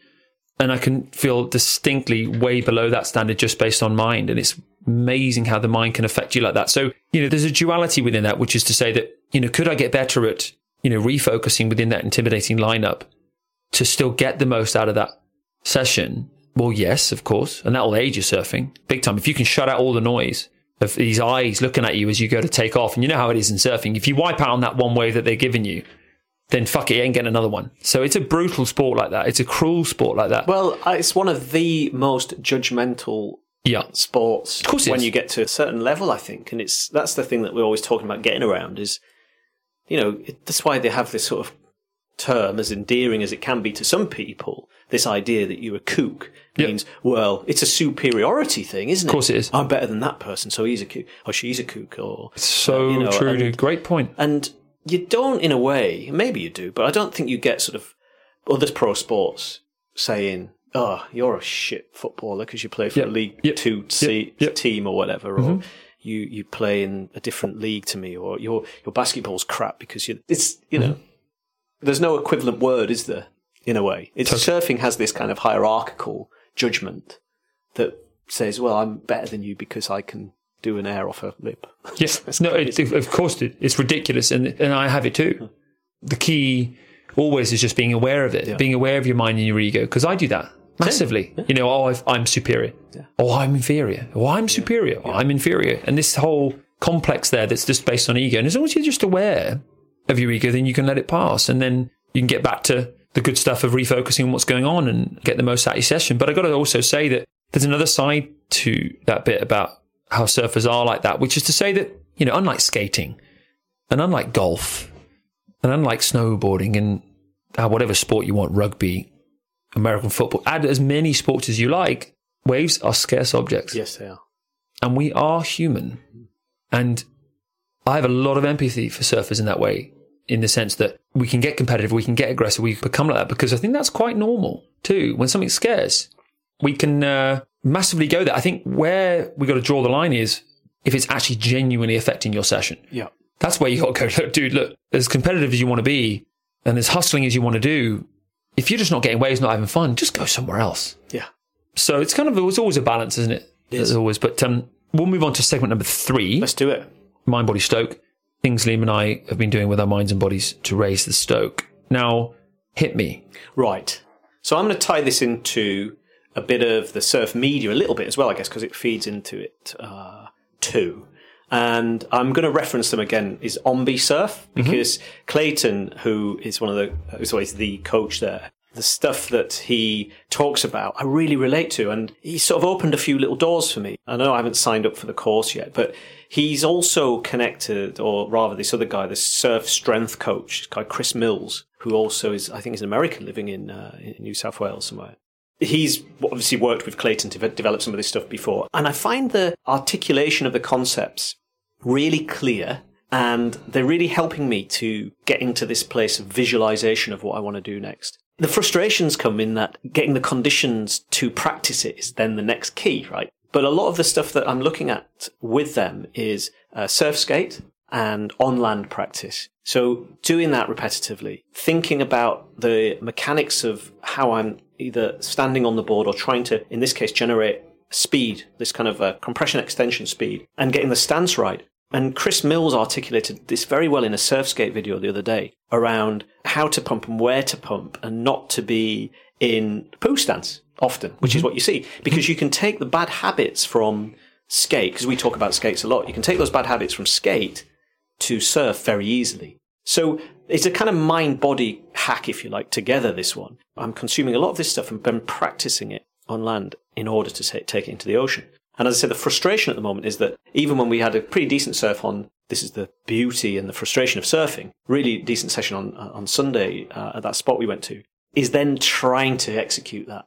and I can feel distinctly way below that standard just based on mind. And it's amazing how the mind can affect you like that. So, you know, there's a duality within that, which is to say that, you know, could I get better at, you know, refocusing within that intimidating lineup to still get the most out of that session? Well, yes, of course. And that'll age your surfing big time. If you can shut out all the noise of these eyes looking at you as you go to take off, and you know how it is in surfing. If you wipe out on that one wave that they're giving you, then fuck it, you ain't getting another one. So it's a brutal sport like that. It's a cruel sport like that. Well, uh, it's one of the most judgmental yeah. sports of course when is. you get to a certain level, I think. And it's that's the thing that we're always talking about getting around is, you know, it, that's why they have this sort of term, as endearing as it can be to some people, this idea that you're a kook means, yep. well, it's a superiority thing, isn't it? Of course it is. I'm better than that person, so he's a kook, or she's a kook, or. So uh, you know, true. And, Great point. And you don't, in a way, maybe you do, but I don't think you get sort of other pro sports saying, oh, you're a shit footballer because you play for yep. a League yep. Two C- yep. team or whatever, or mm-hmm. you, you play in a different league to me, or your your basketball's crap because you it's you know, mm-hmm. there's no equivalent word, is there? In a way, it's totally. surfing has this kind of hierarchical judgment that says, well, I'm better than you because I can do an air off a lip. Yes, no, it, of course it, it's ridiculous, and and I have it too. The key always is just being aware of it, yeah. being aware of your mind and your ego, because I do that massively. Yeah. You know, oh, i am superior. Yeah. Oh, I'm inferior. Oh, I'm superior. Oh, I'm inferior. And this whole complex there that's just based on ego. And as long as you're just aware of your ego, then you can let it pass, and then you can get back to the good stuff of refocusing on what's going on and get the most out of your session. But I got to also say that there's another side to that bit about how surfers are like that, which is to say that, you know, unlike skating and unlike golf and unlike snowboarding and uh, whatever sport you want, rugby, American football, add as many sports as you like, waves are scarce objects. Yes, they are. And we are human. And I have a lot of empathy for surfers in that way, in the sense that we can get competitive, we can get aggressive, we become like that, because I think that's quite normal too. When something's scarce, we can uh, massively go there. I think where we got to draw the line is if it's actually genuinely affecting your session. Yeah. That's where you got to go, look, dude, look, as competitive as you want to be, and as hustling as you want to do, if you're just not getting waves, not having fun, just go somewhere else. Yeah. So it's kind of it's always a balance, isn't it? it? is. As always. But um, we'll move on to segment number three, Let's do it. mind body stoke. Things Liam and I have been doing with our minds and bodies to raise the stoke. Now, hit me. Right. So I'm going to tie this into a bit of the surf media a little bit as well, I guess, because it feeds into it uh, too. And I'm going to reference them again is Ombe Surf because Clayton, who is one of the, who's always the coach there, the stuff that he talks about, I really relate to. And he sort of opened a few little doors for me. I know I haven't signed up for the course yet, but he's also connected, or rather this other guy, the surf strength coach, this guy Chris Mills, who also is, I think is an American living in, uh, in New South Wales somewhere. He's obviously worked with Clayton to develop some of this stuff before. And I find the articulation of the concepts really clear and they're really helping me to get into this place of visualization of what I want to do next. The frustrations come in that getting the conditions to practice it is then the next key, right? But a lot of the stuff that I'm looking at with them is uh, surf skate and on land practice. So doing that repetitively, thinking about the mechanics of how I'm either standing on the board or trying to, in this case, generate speed, this kind of uh, compression extension speed, and getting the stance right. And Chris Mills articulated this very well in a Surfskate video the other day around how to pump and where to pump and not to be in poo stance often, which is mm-hmm. what you see. Because you can take the bad habits from skate, because we talk about skates a lot, you can take those bad habits from skate to surf very easily. So it's a kind of mind body hack, if you like, together, this one. I'm consuming a lot of this stuff and been practicing it on land in order to ta- take it into the ocean. And as I said, the frustration at the moment is that even when we had a pretty decent surf on, this is the beauty and the frustration of surfing, really decent session on, on Sunday uh, at that spot we went to, is then trying to execute that.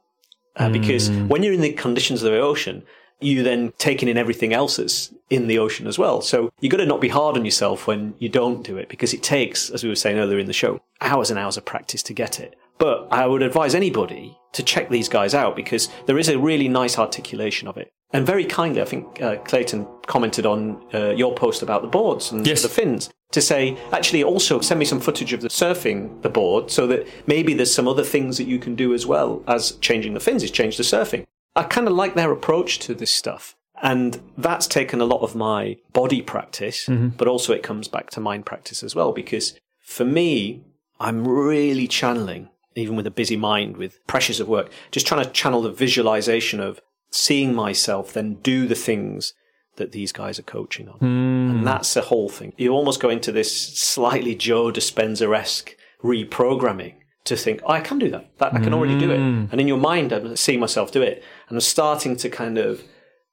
Uh, Because when you're in the conditions of the ocean, you then taking in everything else that's in the ocean as well. So you've got to not be hard on yourself when you don't do it because it takes, as we were saying earlier in the show, hours and hours of practice to get it. But I would advise anybody to check these guys out because there is a really nice articulation of it. And very kindly, I think uh, Clayton commented on uh, your post about the boards and Yes. the fins to say, actually, also send me some footage of the surfing the board so that maybe there's some other things that you can do as well as changing the fins is change the surfing. I kind of like their approach to this stuff. And that's taken a lot of my body practice, but also it comes back to mind practice as well. Because for me, I'm really channeling, even with a busy mind, with pressures of work, just trying to channel the visualization of seeing myself then do the things that these guys are coaching on. And hmm. that's the whole thing. You almost go into this slightly Joe Dispenza esque reprogramming to think, oh, I can do that. that. I can already do it. Hmm. And in your mind, I'm seeing myself do it. And I'm starting to kind of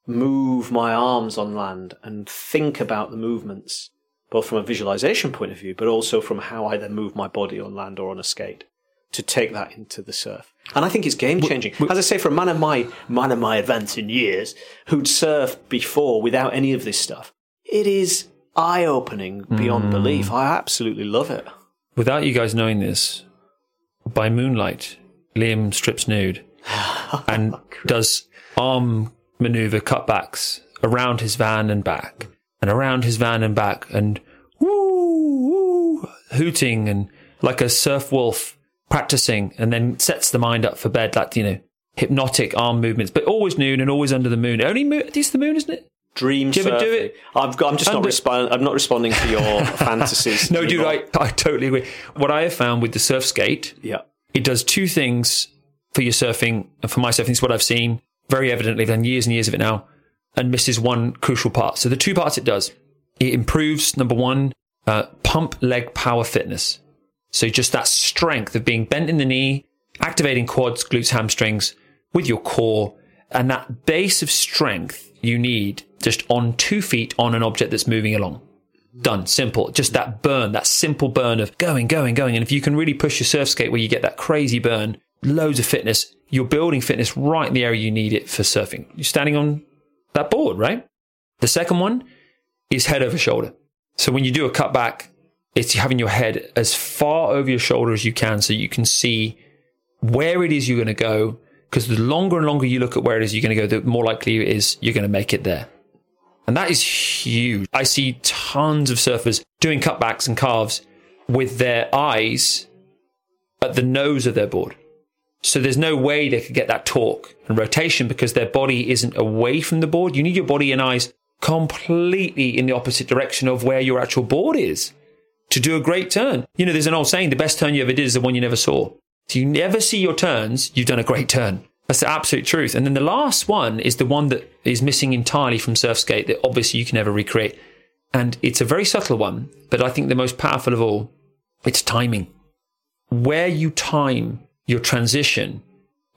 move my arms on land and think about the movements, both from a visualization point of view, but also from how I then move my body on land or on a skate to take that into the surf. And I think it's game changing. As I say, for a man of my man of my advance in years who'd surfed before without any of this stuff, it is eye opening beyond hmm. belief. I absolutely love it. Without you guys knowing this, by moonlight, Liam strips nude and oh, does arm maneuver cutbacks around his van and back, and around his van and back, and woo, woo, hooting and like a surf wolf practicing, and then sets the mind up for bed, like you know, hypnotic arm movements, but always noon and always under the moon. Only moon, it's the moon, isn't it? Dream Do you ever do it? I've got, I'm just not responding. I'm not responding to your fantasies. No, dude. I, I totally agree. What I have found with the surf skate yeah. it does two things for your surfing and for my surfing. It's what I've seen very evidently. I've done years and years of it now and misses one crucial part. So the two parts it does, it improves number one, uh, pump leg power fitness. So just that strength of being bent in the knee, activating quads, glutes, hamstrings with your core and that base of strength you need just on two feet on an object that's moving along. Done. Simple. Just that burn, that simple burn of going, going, going. And if you can really push your surf skate where you get that crazy burn, loads of fitness, you're building fitness right in the area you need it for surfing. You're standing on that board, right? The second one is head over shoulder. So when you do a cutback, it's having your head as far over your shoulder as you can so you can see where it is you're going to go. Because the longer and longer you look at where it is you're going to go, the more likely it is you're going to make it there. And that is huge. I see tons of surfers doing cutbacks and carves with their eyes at the nose of their board. So there's no way they could get that torque and rotation because their body isn't away from the board. You need your body and eyes completely in the opposite direction of where your actual board is to do a great turn. You know, there's an old saying, the best turn you ever did is the one you never saw. If you never see your turns, you've done a great turn. That's the absolute truth. And then the last one is the one that is missing entirely from Surfskate that obviously you can never recreate. And it's a very subtle one, but I think the most powerful of all, it's timing. Where you time your transition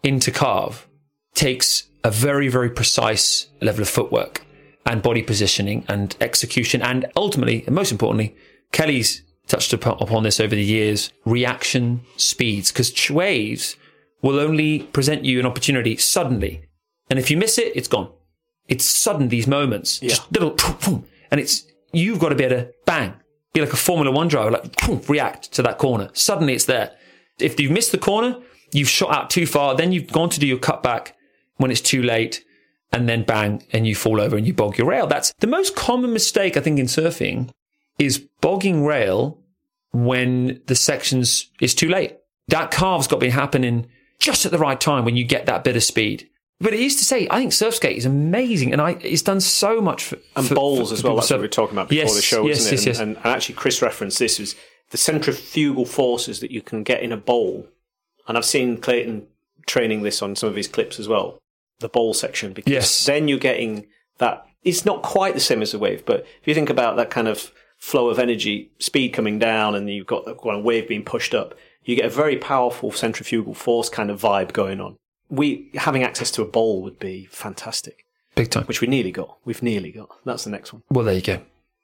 into carve takes a very, very precise level of footwork and body positioning and execution. And ultimately, and most importantly, Kelly's touched upon this over the years reaction speeds, because waves will only present you an opportunity suddenly. And if you miss it, it's gone. It's sudden, these moments, Yeah. just little, and it's, you've got to be able to bang, be like a Formula One driver, like react to that corner. Suddenly it's there. If you've missed the corner, you've shot out too far, then you've gone to do your cutback when it's too late, and then bang, and you fall over and you bog your rail. That's the most common mistake, I think, in surfing is bogging rail when the sections is too late. That carve's got to be happening just at the right time when you get that bit of speed. But it is to say, I think Surfskate is amazing, and I it's done so much for and for- bowls for as well. That's So- what we were talking about before Yes, the show, yes, isn't yes, it? yes. And, and actually, Chris referenced this was the centrifugal forces that you can get in a bowl. And I've seen Clayton training this on some of his clips as well, the bowl section, because Yes. then you're getting that. It's not quite the same as a wave, but if you think about that kind of flow of energy, speed coming down, and you've got a wave being pushed up, you get a very powerful centrifugal force kind of vibe going on. We having access to a bowl would be fantastic, Big time. which we nearly got. We've nearly got. That's the next one. Well, there you go.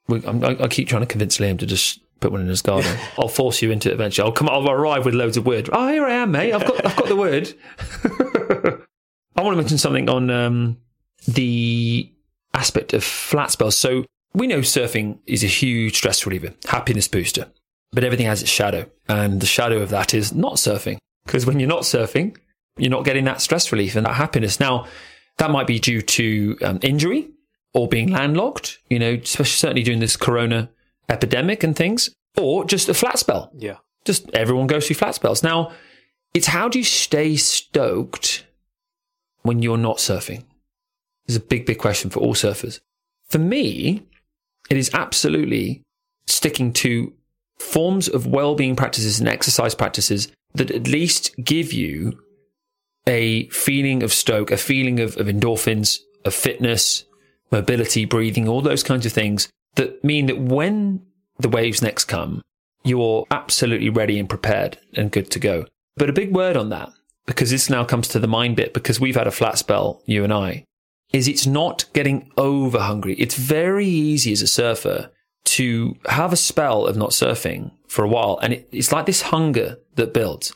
We, I'm, I, I keep trying to convince Liam to just put one in his garden. I'll force you into it eventually. I'll come. I'll arrive with loads of wood. Oh, here I am, mate. I've got. I've got the wood. I want to mention something on um, the aspect of flat spells. So we know surfing is a huge stress reliever, happiness booster, but everything has its shadow, and the shadow of that is not surfing. Because when you're not surfing, you're not getting that stress relief and that happiness. Now, that might be due to um, injury or being landlocked, you know, especially certainly during this corona epidemic and things, or just a flat spell. Yeah. Just everyone goes through flat spells. Now, it's how do you stay stoked when you're not surfing? Is a big, big question for all surfers. For me, it is absolutely sticking to forms of well-being practices and exercise practices that at least give you a feeling of stoke, a feeling of, of endorphins, of fitness, mobility, breathing, all those kinds of things that mean that when the waves next come, you're absolutely ready and prepared and good to go. But a big word on that, because this now comes to the mind bit, because we've had a flat spell, you and I, is it's not getting over hungry. It's very easy as a surfer to have a spell of not surfing for a while. And it, it's like this hunger that builds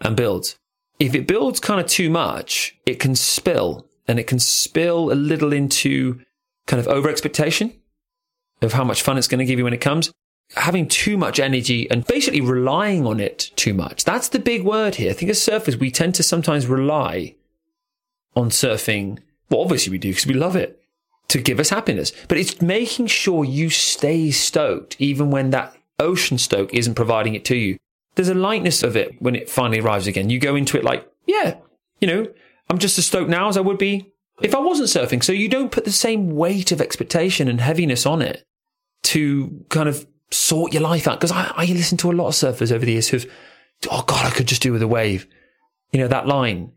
and builds. If it builds kind of too much, it can spill and it can spill a little into kind of over expectation of how much fun it's going to give you when it comes. Having too much energy and basically relying on it too much. That's the big word here. I think as surfers, we tend to sometimes rely on surfing. Well, obviously we do because we love it to give us happiness, but it's making sure you stay stoked even when that ocean stoke isn't providing it to you. There's a lightness of it when it finally arrives again. You go into it like, yeah, you know, I'm just as stoked now as I would be if I wasn't surfing. So you don't put the same weight of expectation and heaviness on it to kind of sort your life out. Because I, I listen to a lot of surfers over the years who've, oh God, I could just do with a wave. You know, that line.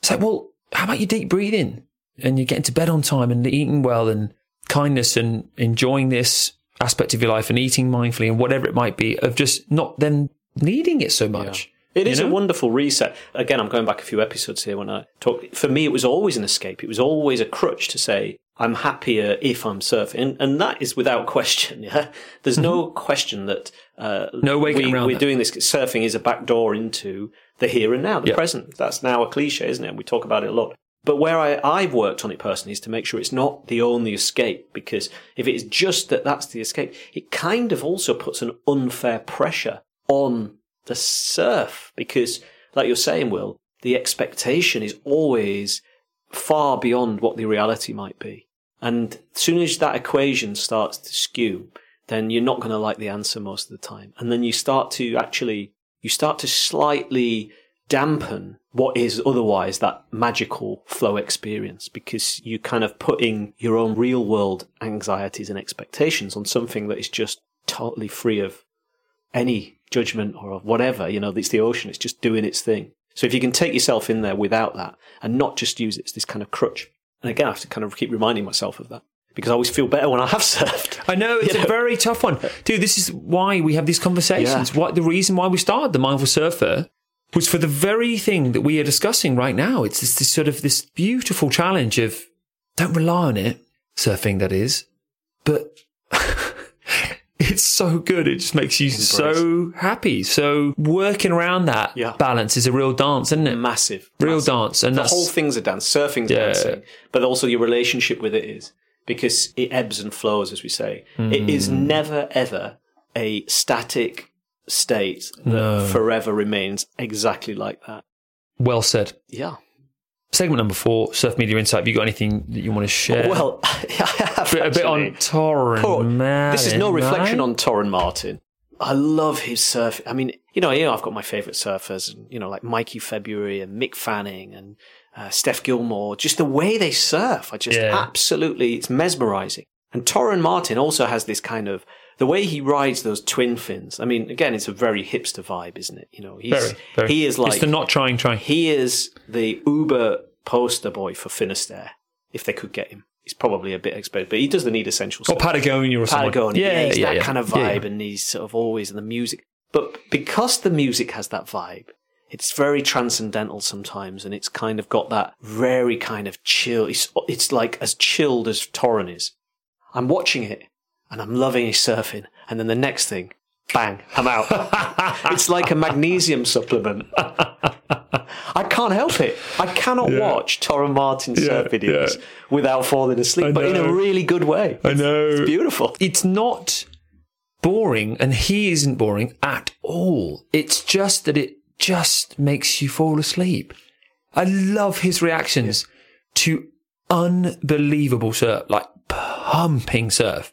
It's like, well, how about you deep breathing and you're getting to bed on time and eating well and kindness and enjoying this aspect of your life and eating mindfully and whatever it might be of just not then needing it so much. It is You a know? wonderful reset. Again, I'm going back a few episodes here when I talk. For me, it was always an escape. It was always a crutch to say, I'm happier if I'm surfing. And, and that is without question. Yeah. There's no question that, uh, Mm-hmm. No way we, around we're that. doing this. Surfing is a back door into the here and now, the Yeah. present. That's now a cliche, isn't it? We talk about it a lot. But where I, I've worked on it personally is to make sure it's not the only escape, because if it's just that that's the escape, it kind of also puts an unfair pressure on the surf, because like you're saying, Will, the expectation is always far beyond what the reality might be. And as soon as that equation starts to skew, then you're not going to like the answer most of the time. And then you start to actually you start to slightly dampen what is otherwise that magical flow experience because you're kind of putting your own real world anxieties and expectations on something that is just totally free of any judgment or whatever. You know, it's the ocean. It's just doing its thing. So if you can take yourself in there without that and not just use it as this kind of crutch. And again, I have to kind of keep reminding myself of that because I always feel better when I have surfed. I know it's You a know? very tough one, dude. This is why we have these conversations. Yeah. What the reason why we started the Mindful Surfer was for the very thing that we are discussing right now. It's this, this sort of this beautiful challenge of don't rely on it, surfing that is, but it's so good. It just makes you so happy. So working around that Yeah. balance is a real dance, isn't it? Massive. Real massive. dance, and the whole thing's a dance. Surfing's Yeah. dancing, but also your relationship with it is because it ebbs and flows, as we say. It is Hmm. never ever a static state that No. forever remains exactly like that. well said. Yeah. Segment number four, Surf Media Insight. Have you got anything that you want to share? Well, I have a bit on. Torren Martyn. This is no reflection right? on Torren Martyn. I love his surf. I mean, you know, you know, I've got my favourite surfers, and you know, like Mikey February and Mick Fanning and uh, Steph Gilmore. Just the way they surf, I just Yeah. absolutely, it's mesmerising. And Torren Martyn also has this kind of the way he rides those twin fins. I mean, again, it's a very hipster vibe, isn't it? You know, he's Very, very. he is like it's the not trying, trying. he is the Uber poster boy for Finisterre. If they could get him, he's probably a bit expensive, but he does the need essential. Or Patagonia or something. Patagonia. Yeah, he's that yeah. kind of Yeah, vibe, yeah. and he's sort of always in the music. But because the music has that vibe, it's very transcendental sometimes, and it's kind of got that very kind of chill. It's it's like as chilled as Torren is. I'm watching it, and I'm loving his surfing, and then the next thing, bang, I'm out. it's like a magnesium supplement. I can't help it. I cannot watch Torren Martyn surf Yeah, videos yeah. without falling asleep, but in a really good way. I know. It's beautiful. It's not boring, and he isn't boring at all. It's just that it just makes you fall asleep. I love his reactions to unbelievable surf, like pumping surf.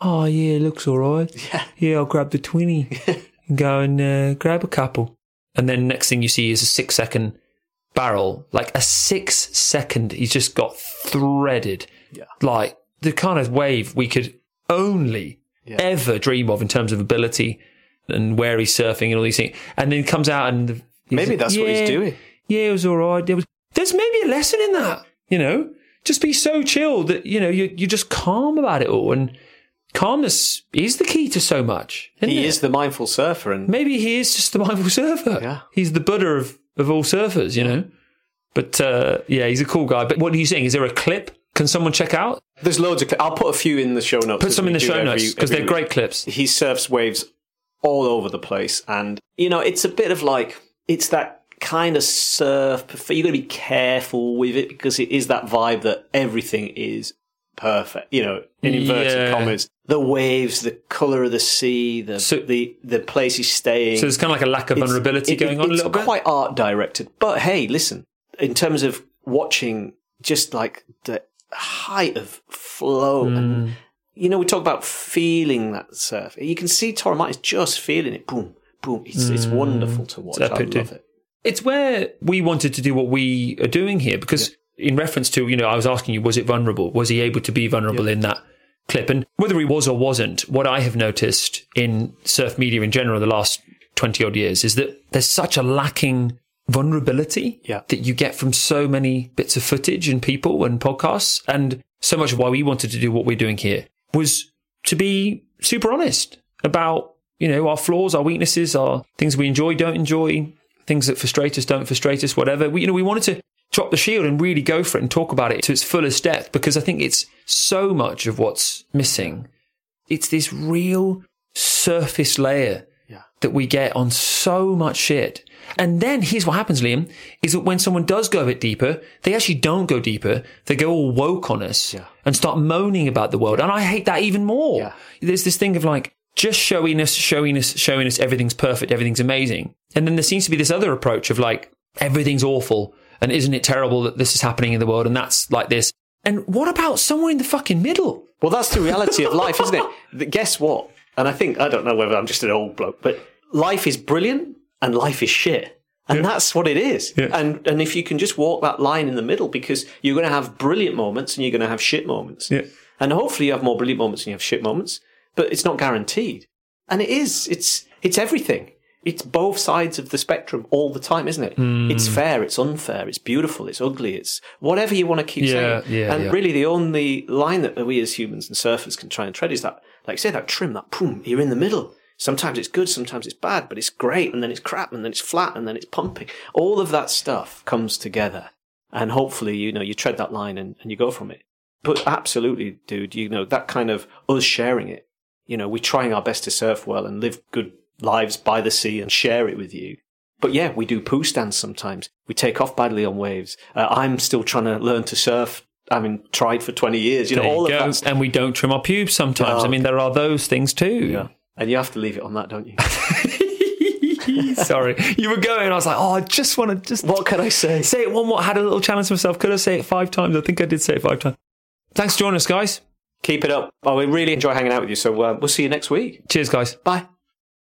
Oh yeah, looks all right. Yeah. Yeah, I'll grab the twenty and go and uh, grab a couple. And then next thing you see is a six second barrel, like a six second. He's just got threaded, Yeah. like the kind of wave we could only Yeah. ever dream of in terms of ability and where he's surfing and all these things. And then he comes out and he's Maybe like, that's what he's doing. Yeah, it was all right. There was, there's maybe a lesson in that, you know, just be so chilled that, you know, you, you're just calm about it all. And calmness is the key to so much. He it? is the mindful surfer, and Maybe he is just the mindful surfer. Yeah. He's the Buddha of, of all surfers, you know. But uh, yeah, he's a cool guy. But what are you saying? Is there a clip? Can someone check out? there's loads of. Cli- I'll put a few in the show notes. Put some in the show every- notes because they're week. great clips. He surfs waves all over the place, and you know it's a bit of like it's that kind of surf. You've got to be careful with it because it is that vibe that everything is perfect. You know, in inverted Yeah. commas, the waves, the color of the sea, the So- the the place he's staying. So there's kind of like a lack of It's- vulnerability it- going on a little bit. It's quite art directed. But hey, listen, in terms of watching just like the height of flow Hmm. and you know, we talk about feeling that surf. You can see Torren Martyn's just feeling it. Boom, boom. It's, it's wonderful to watch. I love it. It's where we wanted to do what we are doing here because in reference to you know i was asking you was it vulnerable? Was he able to be vulnerable in that clip? And whether he was or wasn't what i have noticed in surf media in general the last 20 odd years is that there's such a lacking vulnerability Yeah. that you get from so many bits of footage and people and podcasts. And so much of why we wanted to do what we're doing here was to be super honest about you know our flaws our weaknesses our things we enjoy don't enjoy things that frustrate us don't frustrate us whatever we, you know we wanted to drop the shield and really go for it and talk about it to its fullest depth because i think it's so much of what's missing it's this real surface layer Yeah. that we get on so much shit. And then here's what happens, Liam, is that when someone does go a bit deeper, they actually don't go deeper. They go all woke on us Yeah. and start moaning about the world. And I hate that even more. Yeah. There's this thing of like, just showing us, showing us, showing us everything's perfect, everything's amazing. And then there seems to be this other approach of like, everything's awful. And isn't it terrible that this is happening in the world? And that's like this. And what about somewhere in the fucking middle? Well, that's the reality of life, isn't it? Guess what? And I think, I don't know whether I'm just an old bloke, but life is brilliant and life is shit. And that's what it is. Yeah. And and if you can just walk that line in the middle, because you're going to have brilliant moments and you're going to have shit moments. Yeah. And hopefully you have more brilliant moments and you have shit moments, but it's not guaranteed. And it is. It's it's everything. It's both sides of the spectrum all the time, isn't it? Hmm. It's fair, it's unfair, it's beautiful, it's ugly, it's whatever you want to keep Yeah, saying. yeah, and yeah. really, the only line that we as humans and surfers can try and tread is that, like say, that trim, that boom, you're in the middle. Sometimes it's good, sometimes it's bad, but it's great, and then it's crap, and then it's flat, and then it's pumping. All of that stuff comes together, and hopefully, you know, you tread that line and, and you go from it. But absolutely, dude, you know, that kind of us sharing it, you know, we're trying our best to surf well and live good lives by the sea and share it with you. But yeah, we do poo stance sometimes. We take off badly on waves. Uh, I'm still trying to learn to surf. I mean, tried for 20 years, you know, There you all of that. And we don't trim our pubes sometimes. Oh, I mean, there are those things too. Yeah. And you have to leave it on that, don't you? Sorry, you were going. I was like, oh, I just want to just what can I say? say it one more. I had a little challenge to myself. Could I say it five times? I think I did say it five times. Thanks for joining us, guys. Keep it up. Oh, we really enjoy hanging out with you. So uh, we'll see you next week. Cheers, guys. Bye.